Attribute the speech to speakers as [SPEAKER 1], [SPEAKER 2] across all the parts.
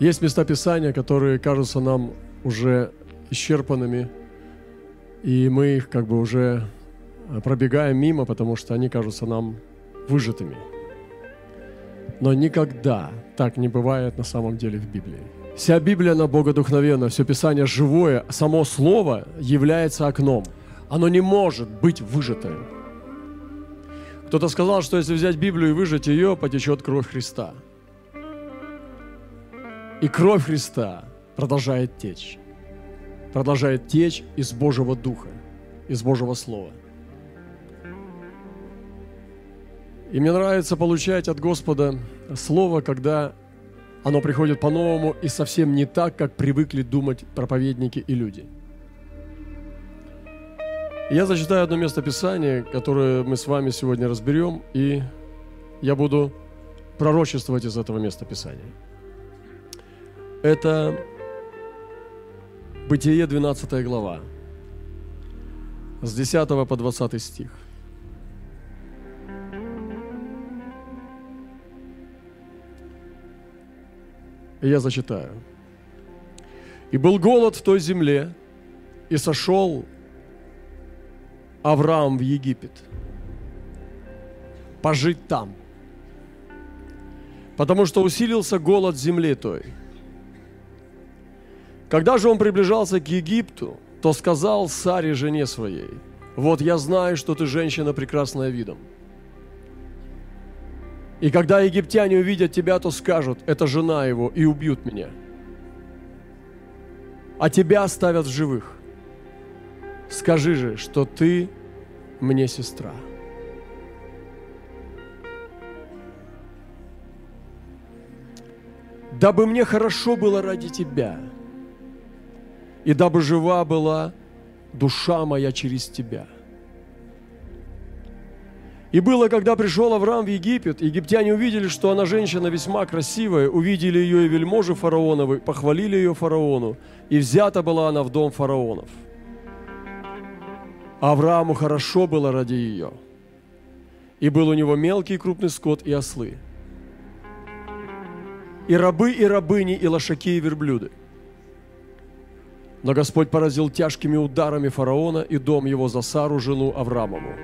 [SPEAKER 1] Есть места Писания, которые кажутся нам уже исчерпанными, и мы их как бы уже пробегаем мимо, потому что они кажутся нам выжатыми. Но никогда так не бывает на самом деле в Библии. Вся Библия, на богодухновенна, все Писание живое, само Слово является окном. Оно не может быть выжатым. Кто-то сказал, что если взять Библию и выжать ее, потечет кровь Христа. И кровь Христа продолжает течь. Продолжает течь из Божьего Духа, из Божьего Слова. И мне нравится получать от Господа Слово, когда оно приходит по-новому и совсем не так, как привыкли думать проповедники и люди. Я зачитаю одно место Писания, которое мы с вами сегодня разберем, и я буду пророчествовать из этого места Писания. Это Бытие 12 глава, с 10 по 20 стих. я зачитаю. «И был голод в той земле, и сошел Авраам в Египет, пожить там, потому что усилился голод земли той. Когда же он приближался к Египту, то сказал Саре, жене своей, «Вот я знаю, что ты женщина прекрасная видом, и когда египтяне увидят тебя, то скажут, это жена его, и убьют меня. А тебя оставят в живых. Скажи же, что ты мне сестра. Дабы мне хорошо было ради тебя, и дабы жива была душа моя через тебя – и было, когда пришел Авраам в Египет, египтяне увидели, что она женщина весьма красивая, увидели ее и вельможи фараоновы, похвалили ее фараону, и взята была она в дом фараонов. Аврааму хорошо было ради ее, и был у него мелкий и крупный скот и ослы, и рабы, и рабыни, и лошаки, и верблюды. Но Господь поразил тяжкими ударами фараона и дом его за Сару, жену Авраамову.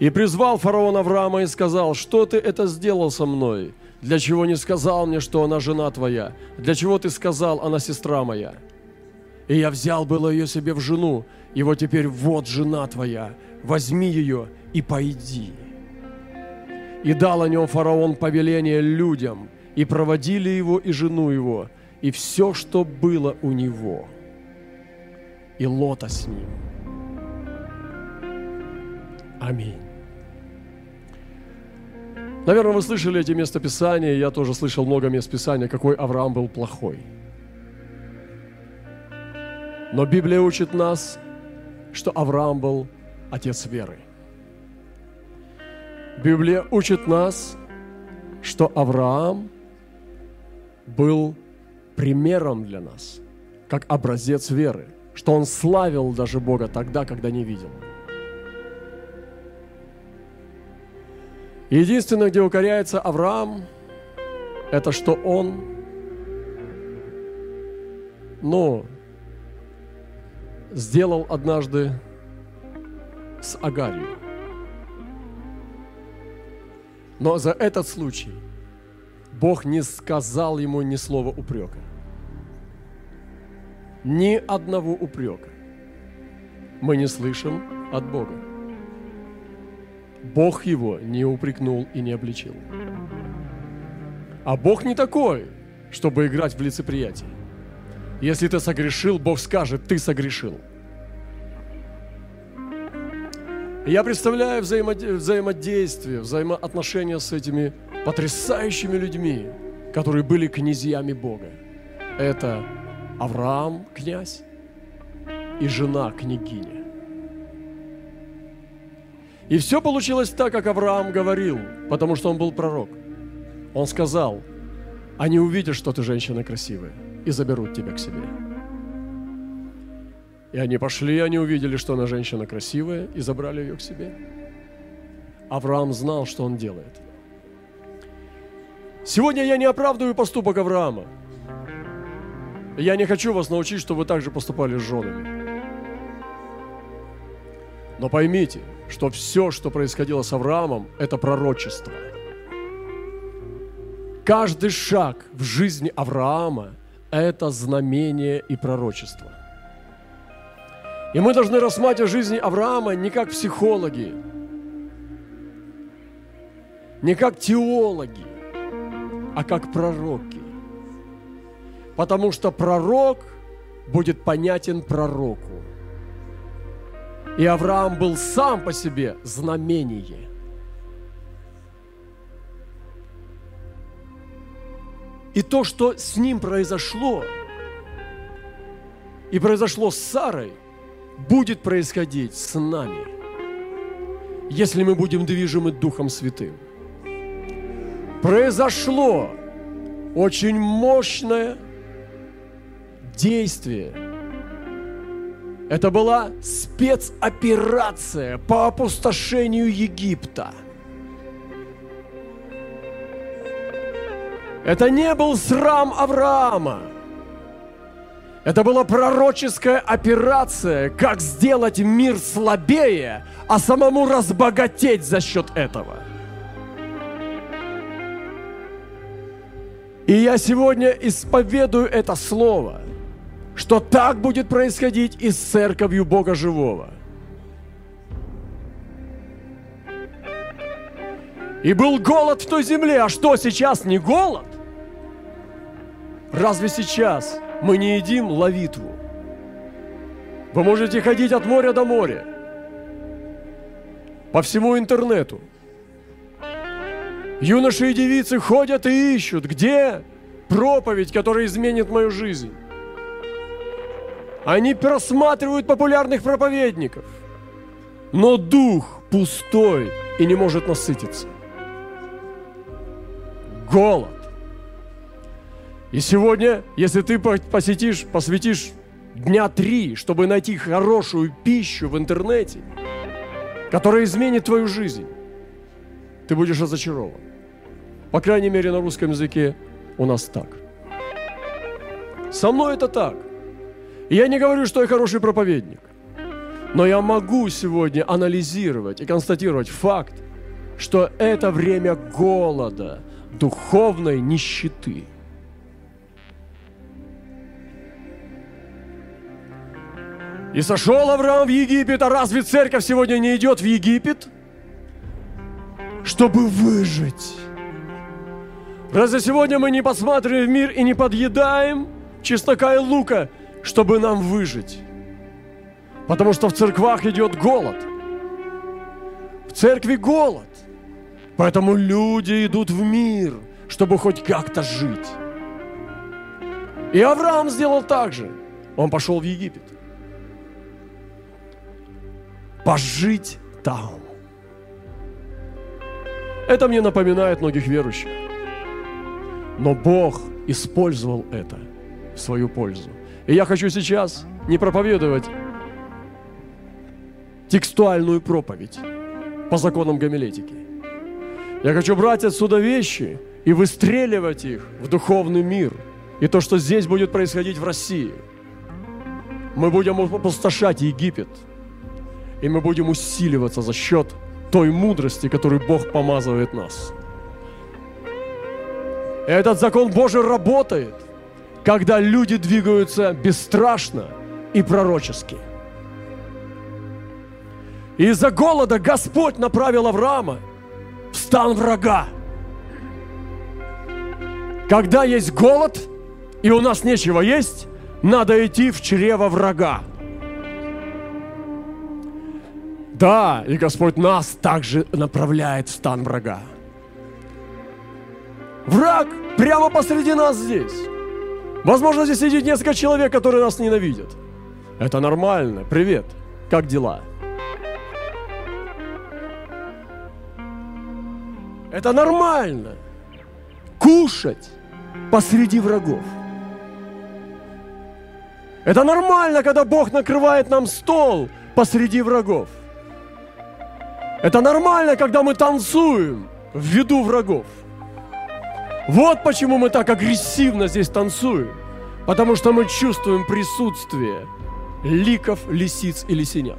[SPEAKER 1] И призвал фараон Авраама и сказал, что ты это сделал со мной? Для чего не сказал мне, что она жена твоя? Для чего ты сказал, она сестра моя? И я взял было ее себе в жену, и вот теперь вот жена твоя, возьми ее и пойди. И дал о нем фараон повеление людям, и проводили его и жену его, и все, что было у него, и лота с ним. Аминь. Наверное, вы слышали эти местописания, я тоже слышал много мест Писания, какой Авраам был плохой. Но Библия учит нас, что Авраам был отец веры. Библия учит нас, что Авраам был примером для нас, как образец веры, что он славил даже Бога тогда, когда не видел. Единственное, где укоряется Авраам, это что он, ну, сделал однажды с Агарью. Но за этот случай Бог не сказал ему ни слова упрека. Ни одного упрека мы не слышим от Бога. Бог его не упрекнул и не обличил. А Бог не такой, чтобы играть в лицеприятие. Если ты согрешил, Бог скажет, ты согрешил. Я представляю взаимодействие, взаимоотношения с этими потрясающими людьми, которые были князьями Бога. Это Авраам, князь, и жена, княгиня. И все получилось так, как Авраам говорил, потому что он был пророк. Он сказал, они увидят, что ты женщина красивая, и заберут тебя к себе. И они пошли, они увидели, что она женщина красивая, и забрали ее к себе. Авраам знал, что он делает. Сегодня я не оправдываю поступок Авраама. Я не хочу вас научить, чтобы вы также поступали с женами. Но поймите, что все, что происходило с Авраамом, это пророчество. Каждый шаг в жизни Авраама – это знамение и пророчество. И мы должны рассматривать жизнь Авраама не как психологи, не как теологи, а как пророки. Потому что пророк будет понятен пророку. И Авраам был сам по себе знамение. И то, что с ним произошло, и произошло с Сарой, будет происходить с нами, если мы будем движимы Духом Святым. Произошло очень мощное действие. Это была спецоперация по опустошению Египта. Это не был срам Авраама. Это была пророческая операция, как сделать мир слабее, а самому разбогатеть за счет этого. И я сегодня исповедую это слово – что так будет происходить и с церковью Бога Живого. И был голод в той земле, а что сейчас не голод? Разве сейчас мы не едим ловитву? Вы можете ходить от моря до моря, по всему интернету. Юноши и девицы ходят и ищут, где проповедь, которая изменит мою жизнь. Они просматривают популярных проповедников. Но дух пустой и не может насытиться. Голод. И сегодня, если ты посетишь, посвятишь дня три, чтобы найти хорошую пищу в интернете, которая изменит твою жизнь, ты будешь разочарован. По крайней мере, на русском языке у нас так. Со мной это так – я не говорю, что я хороший проповедник, но я могу сегодня анализировать и констатировать факт, что это время голода, духовной нищеты. И сошел Авраам в Египет, а разве церковь сегодня не идет в Египет, чтобы выжить? Разве сегодня мы не посмотрим в мир и не подъедаем чеснока и лука – чтобы нам выжить. Потому что в церквах идет голод. В церкви голод. Поэтому люди идут в мир, чтобы хоть как-то жить. И Авраам сделал так же. Он пошел в Египет. Пожить там. Это мне напоминает многих верующих. Но Бог использовал это в свою пользу. И я хочу сейчас не проповедовать текстуальную проповедь по законам гомилетики. Я хочу брать отсюда вещи и выстреливать их в духовный мир. И то, что здесь будет происходить в России. Мы будем опустошать Египет. И мы будем усиливаться за счет той мудрости, которую Бог помазывает нас. Этот закон Божий работает – когда люди двигаются бесстрашно и пророчески. Из-за голода Господь направил Авраама в стан врага. Когда есть голод, и у нас нечего есть, надо идти в чрево врага. Да, и Господь нас также направляет в стан врага. Враг прямо посреди нас здесь. Возможно, здесь сидит несколько человек, которые нас ненавидят. Это нормально. Привет. Как дела? Это нормально. Кушать посреди врагов. Это нормально, когда Бог накрывает нам стол посреди врагов. Это нормально, когда мы танцуем в виду врагов. Вот почему мы так агрессивно здесь танцуем. Потому что мы чувствуем присутствие ликов, лисиц и лисенят.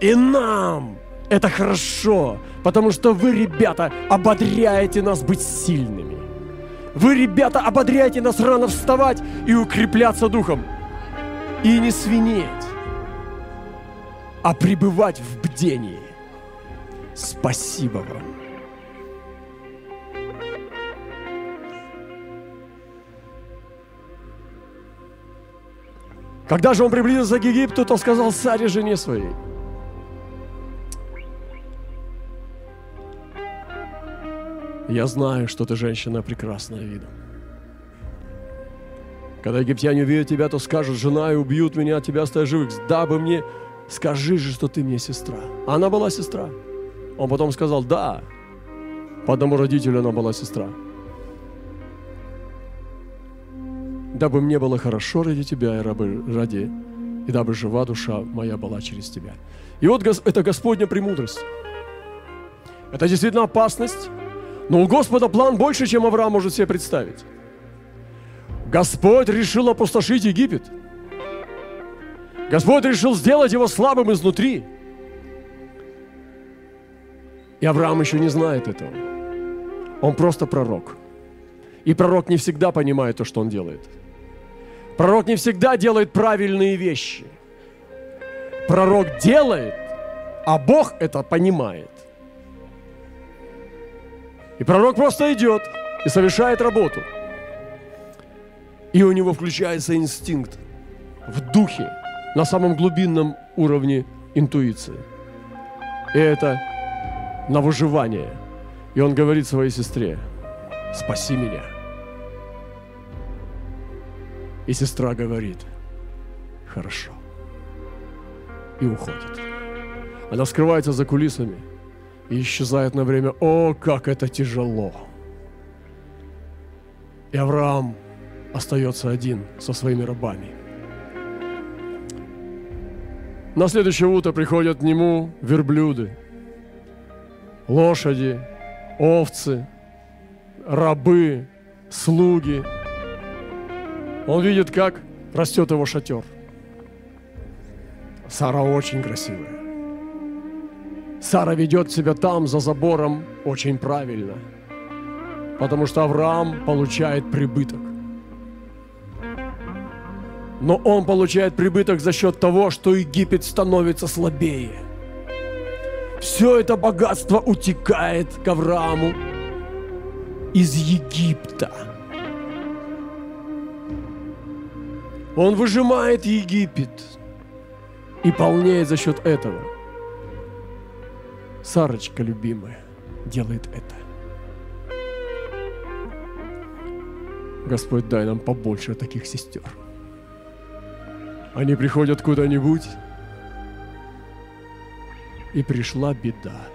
[SPEAKER 1] И нам это хорошо, потому что вы, ребята, ободряете нас быть сильными. Вы, ребята, ободряете нас рано вставать и укрепляться духом. И не свинеть, а пребывать в бдении. Спасибо вам. Когда же он приблизился к Египту, то сказал Саре жене своей – Я знаю, что ты женщина прекрасная видом. Когда египтяне увидят тебя, то скажут, жена, и убьют меня, тебя оставят живых. Дабы мне, скажи же, что ты мне сестра. Она была сестра. Он потом сказал, да, по одному родителю она была сестра. Дабы мне было хорошо ради тебя и рабы ради, и дабы жива душа моя была через тебя. И вот это Господня премудрость. Это действительно опасность, но у Господа план больше, чем Авраам может себе представить. Господь решил опустошить Египет. Господь решил сделать его слабым изнутри. И Авраам еще не знает этого. Он просто пророк. И пророк не всегда понимает то, что он делает. Пророк не всегда делает правильные вещи. Пророк делает, а Бог это понимает. И пророк просто идет и совершает работу. И у него включается инстинкт в духе, на самом глубинном уровне интуиции. И это на выживание. И он говорит своей сестре, спаси меня. И сестра говорит, хорошо. И уходит. Она скрывается за кулисами – и исчезает на время. О, как это тяжело! И Авраам остается один со своими рабами. На следующее утро приходят к нему верблюды, лошади, овцы, рабы, слуги. Он видит, как растет его шатер. Сара очень красивая. Сара ведет себя там, за забором, очень правильно. Потому что Авраам получает прибыток. Но он получает прибыток за счет того, что Египет становится слабее. Все это богатство утекает к Аврааму из Египта. Он выжимает Египет и полнеет за счет этого – Сарочка любимая делает это. Господь, дай нам побольше таких сестер. Они приходят куда-нибудь, и пришла беда.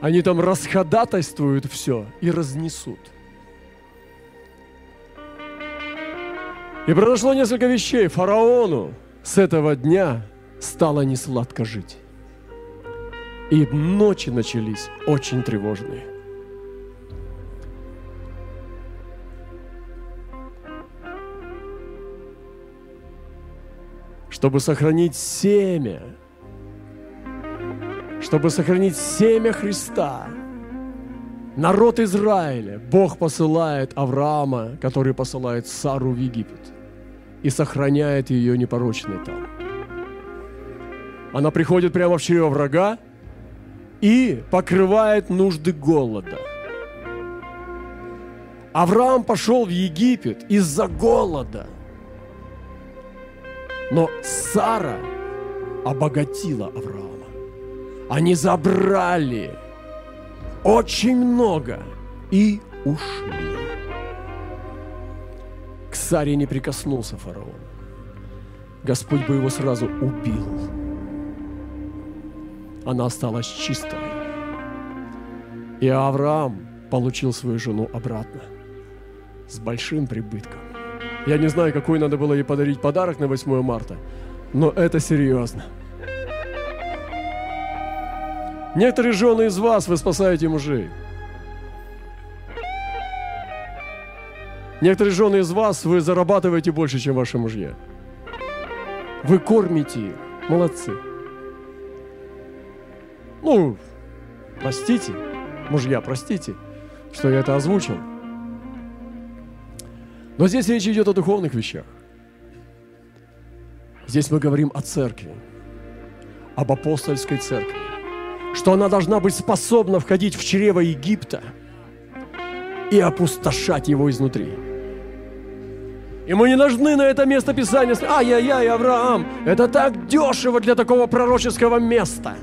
[SPEAKER 1] Они там расходатайствуют все и разнесут. И произошло несколько вещей. Фараону с этого дня стало несладко жить. И ночи начались очень тревожные. Чтобы сохранить семя, чтобы сохранить семя Христа, народ Израиля, Бог посылает Авраама, который посылает Сару в Египет и сохраняет ее непорочной там. Она приходит прямо в чрево врага и покрывает нужды голода. Авраам пошел в Египет из-за голода. Но Сара обогатила Авраама. Они забрали очень много и ушли. К Саре не прикоснулся фараон. Господь бы его сразу убил она осталась чистой. И Авраам получил свою жену обратно с большим прибытком. Я не знаю, какой надо было ей подарить подарок на 8 марта, но это серьезно. Некоторые жены из вас, вы спасаете мужей. Некоторые жены из вас, вы зарабатываете больше, чем ваши мужья. Вы кормите их. Молодцы. Ну, простите, мужья, простите, что я это озвучил. Но здесь речь идет о духовных вещах. Здесь мы говорим о церкви, об апостольской церкви, что она должна быть способна входить в чрево Египта и опустошать его изнутри. И мы не должны на это место Писания ай-яй-яй, Авраам, это так дешево для такого пророческого места.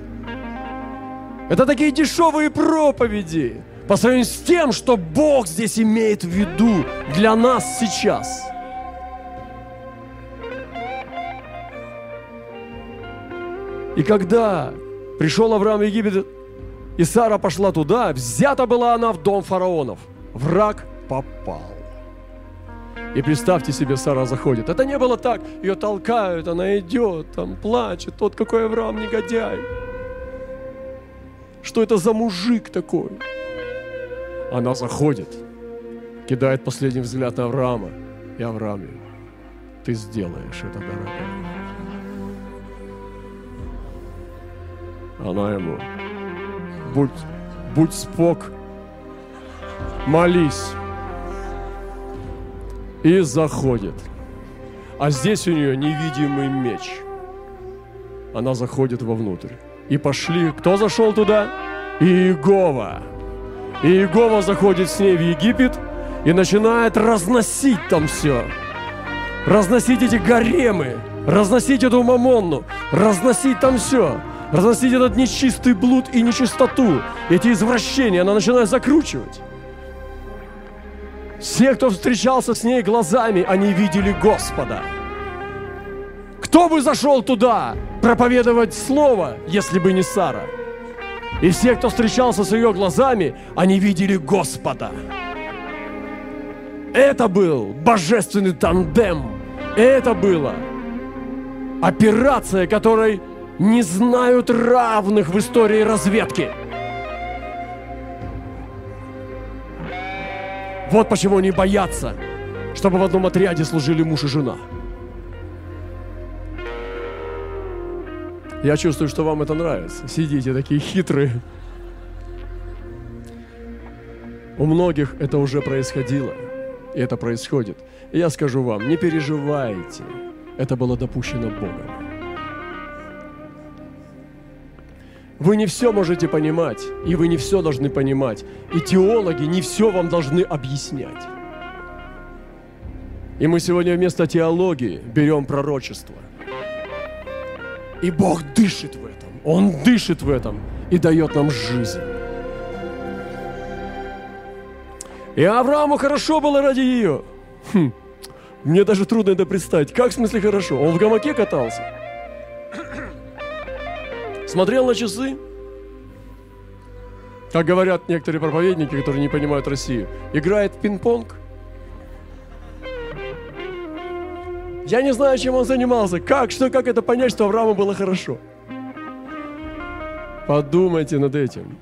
[SPEAKER 1] Это такие дешевые проповеди по сравнению с тем, что Бог здесь имеет в виду для нас сейчас. И когда пришел Авраам в Египет, и Сара пошла туда, взята была она в дом фараонов. Враг попал. И представьте себе, Сара заходит. Это не было так. Ее толкают, она идет, там плачет. Тот, какой Авраам негодяй. Что это за мужик такой? Она заходит, кидает последний взгляд на Авраама. И Авраам, ты сделаешь это, дорогая. Она ему, будь, будь спок, молись. И заходит. А здесь у нее невидимый меч. Она заходит вовнутрь. И пошли, кто зашел туда? Иегова. Иегова заходит с ней в Египет и начинает разносить там все. Разносить эти гаремы, разносить эту мамонну, разносить там все. Разносить этот нечистый блуд и нечистоту, эти извращения, она начинает закручивать. Все, кто встречался с ней глазами, они видели Господа. Кто бы зашел туда проповедовать Слово, если бы не Сара? И все, кто встречался с ее глазами, они видели Господа. Это был божественный тандем. Это было операция, которой не знают равных в истории разведки. Вот почему они боятся, чтобы в одном отряде служили муж и жена. Я чувствую, что вам это нравится. Сидите такие хитрые. У многих это уже происходило. И это происходит. И я скажу вам, не переживайте. Это было допущено Богом. Вы не все можете понимать, и вы не все должны понимать. И теологи не все вам должны объяснять. И мы сегодня вместо теологии берем пророчество. И Бог дышит в этом. Он дышит в этом и дает нам жизнь. И Аврааму хорошо было ради ее. Хм, мне даже трудно это представить. Как в смысле хорошо? Он в гамаке катался? Смотрел на часы? Как говорят некоторые проповедники, которые не понимают Россию. Играет в пинг-понг? Я не знаю, чем он занимался. Как, что, как это понять, что Аврааму было хорошо? Подумайте над этим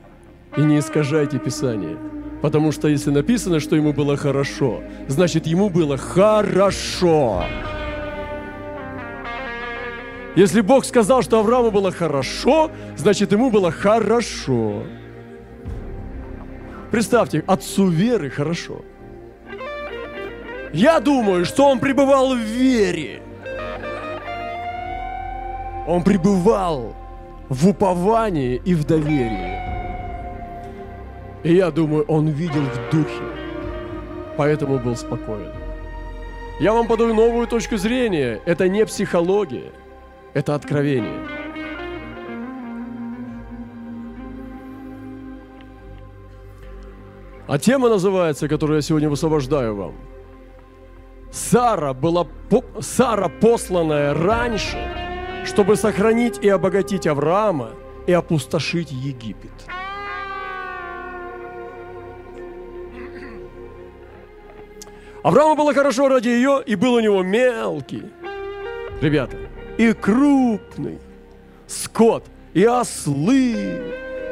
[SPEAKER 1] и не искажайте Писание. Потому что если написано, что ему было хорошо, значит ему было хорошо. Если Бог сказал, что Аврааму было хорошо, значит ему было хорошо. Представьте, отцу веры хорошо. Я думаю, что он пребывал в вере. Он пребывал в уповании и в доверии. И я думаю, он видел в духе, поэтому был спокоен. Я вам подаю новую точку зрения. Это не психология, это откровение. А тема называется, которую я сегодня высвобождаю вам. Сара была Сара посланная раньше, чтобы сохранить и обогатить Авраама и опустошить Египет. Аврааму было хорошо ради ее, и был у него мелкий, ребята, и крупный скот, и ослы,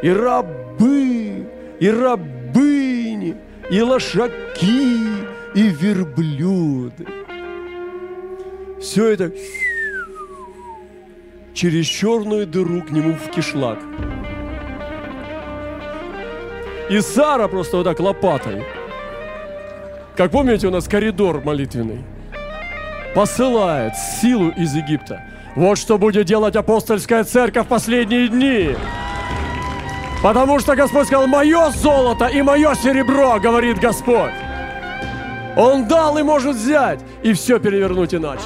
[SPEAKER 1] и рабы, и рабыни, и лошаки, и верблюды. Все это через черную дыру к нему в кишлак. И Сара просто вот так лопатой. Как помните, у нас коридор молитвенный. Посылает силу из Египта. Вот что будет делать апостольская церковь в последние дни. Потому что Господь сказал, мое золото и мое серебро, говорит Господь. Он дал и может взять, и все перевернуть иначе.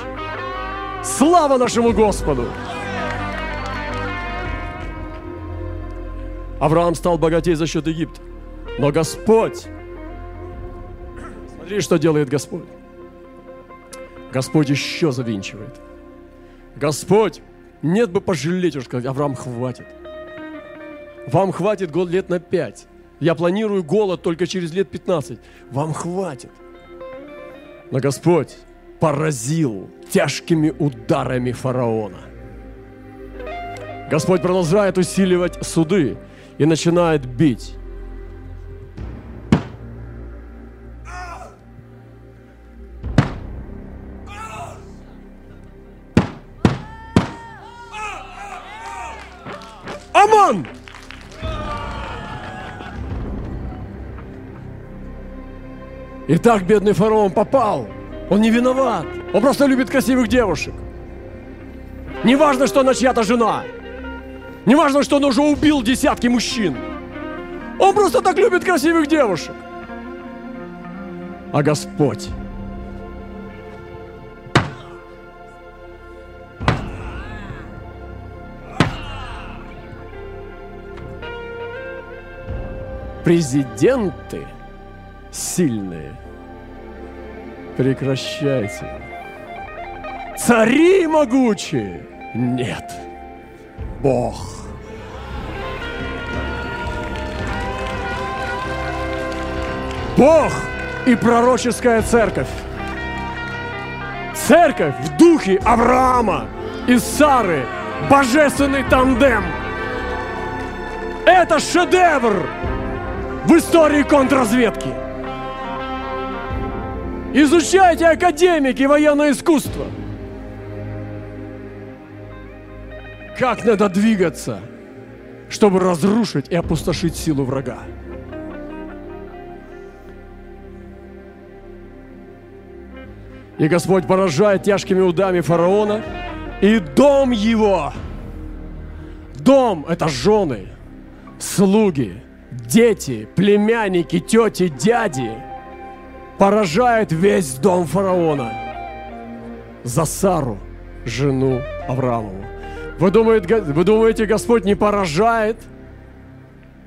[SPEAKER 1] Слава нашему Господу! Авраам стал богатей за счет Египта. Но Господь, смотри, что делает Господь. Господь еще завинчивает. Господь, нет бы пожалеть, уже сказать, Авраам, хватит. Вам хватит год лет на пять. Я планирую голод только через лет 15. Вам хватит. Но Господь поразил тяжкими ударами фараона. Господь продолжает усиливать суды и начинает бить. Аман! И так бедный фараон попал. Он не виноват. Он просто любит красивых девушек. Не важно, что она чья-то жена. Не важно, что он уже убил десятки мужчин. Он просто так любит красивых девушек. А Господь президенты сильные. Прекращайте. Цари могучие. Нет. Бог. Бог и пророческая церковь. Церковь в духе Авраама и Сары. Божественный тандем. Это шедевр в истории контрразведки. Изучайте академики военное искусство. Как надо двигаться, чтобы разрушить и опустошить силу врага. И Господь поражает тяжкими удами фараона и дом его. Дом – это жены, слуги, дети, племянники, тети, дяди поражает весь дом фараона за Сару, жену Авраамову. Вы думаете, вы думаете, Господь не поражает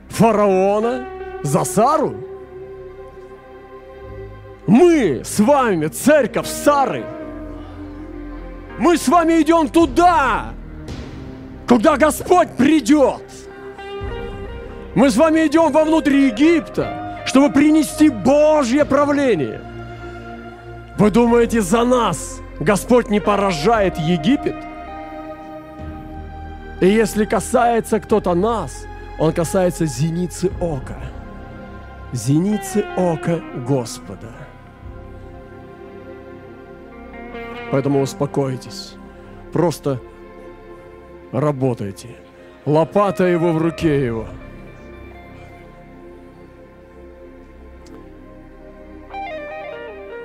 [SPEAKER 1] фараона за Сару? Мы с вами, церковь Сары, мы с вами идем туда, когда Господь придет. Мы с вами идем вовнутрь Египта, чтобы принести Божье правление. Вы думаете, за нас Господь не поражает Египет? И если касается кто-то нас, он касается зеницы ока. Зеницы ока Господа. Поэтому успокойтесь. Просто работайте. Лопата его в руке его –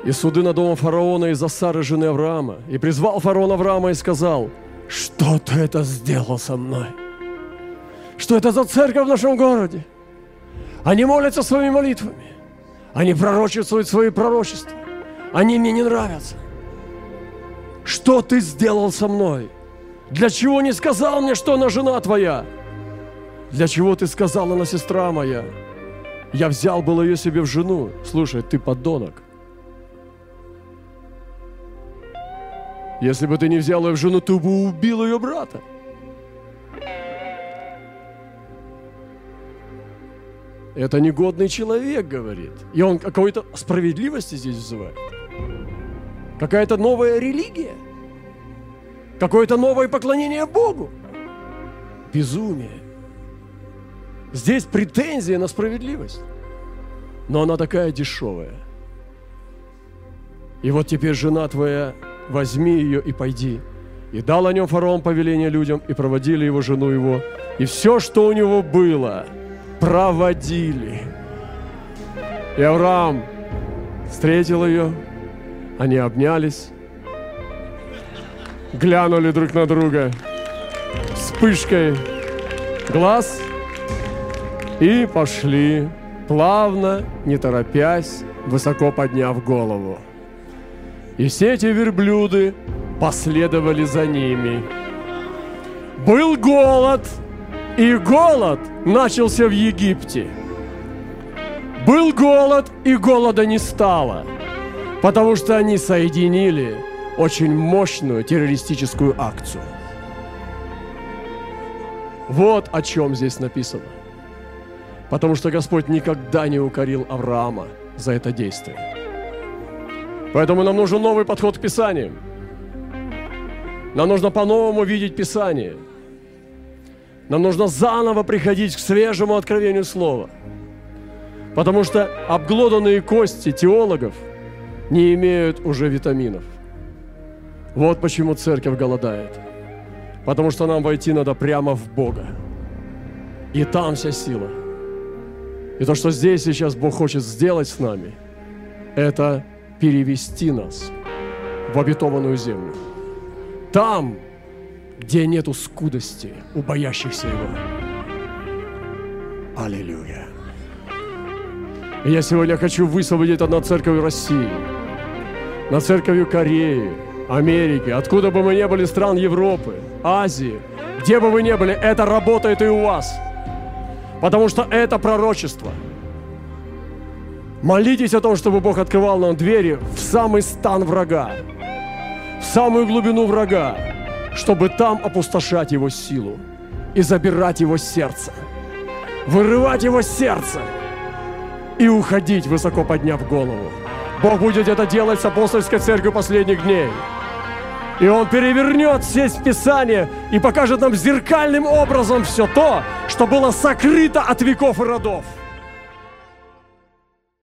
[SPEAKER 1] и суды над домом фараона из-за Сары, жены Авраама. И призвал фараон Авраама и сказал, что ты это сделал со мной? Что это за церковь в нашем городе? Они молятся своими молитвами. Они пророчествуют свои пророчества. Они мне не нравятся. Что ты сделал со мной? Для чего не сказал мне, что она жена твоя? Для чего ты сказала, она сестра моя? Я взял было ее себе в жену. Слушай, ты подонок. Если бы ты не взял ее в жену, ты бы убил ее брата. Это негодный человек, говорит. И он какой-то справедливости здесь вызывает. Какая-то новая религия. Какое-то новое поклонение Богу. Безумие. Здесь претензия на справедливость. Но она такая дешевая. И вот теперь жена твоя, возьми ее и пойди. И дал о нем фараон повеление людям, и проводили его жену его. И все, что у него было, проводили. И Авраам встретил ее, они обнялись, глянули друг на друга вспышкой глаз и пошли, плавно, не торопясь, высоко подняв голову. И все эти верблюды последовали за ними. Был голод, и голод начался в Египте. Был голод, и голода не стало, потому что они соединили очень мощную террористическую акцию. Вот о чем здесь написано. Потому что Господь никогда не укорил Авраама за это действие. Поэтому нам нужен новый подход к Писанию. Нам нужно по-новому видеть Писание. Нам нужно заново приходить к свежему откровению Слова. Потому что обглоданные кости теологов не имеют уже витаминов. Вот почему церковь голодает. Потому что нам войти надо прямо в Бога. И там вся сила. И то, что здесь сейчас Бог хочет сделать с нами, это перевести нас в обетованную землю. Там, где нету скудости у боящихся Его. Аллилуйя. И я сегодня хочу высвободить это над церковью России, над церковью Кореи, Америки, откуда бы мы ни были, стран Европы, Азии, где бы вы ни были, это работает и у вас. Потому что это пророчество – Молитесь о том, чтобы Бог открывал нам двери в самый стан врага, в самую глубину врага, чтобы там опустошать его силу и забирать его сердце, вырывать его сердце и уходить, высоко подняв голову. Бог будет это делать с апостольской церковью последних дней. И Он перевернет все Писания и покажет нам зеркальным образом все то, что было сокрыто от веков и родов.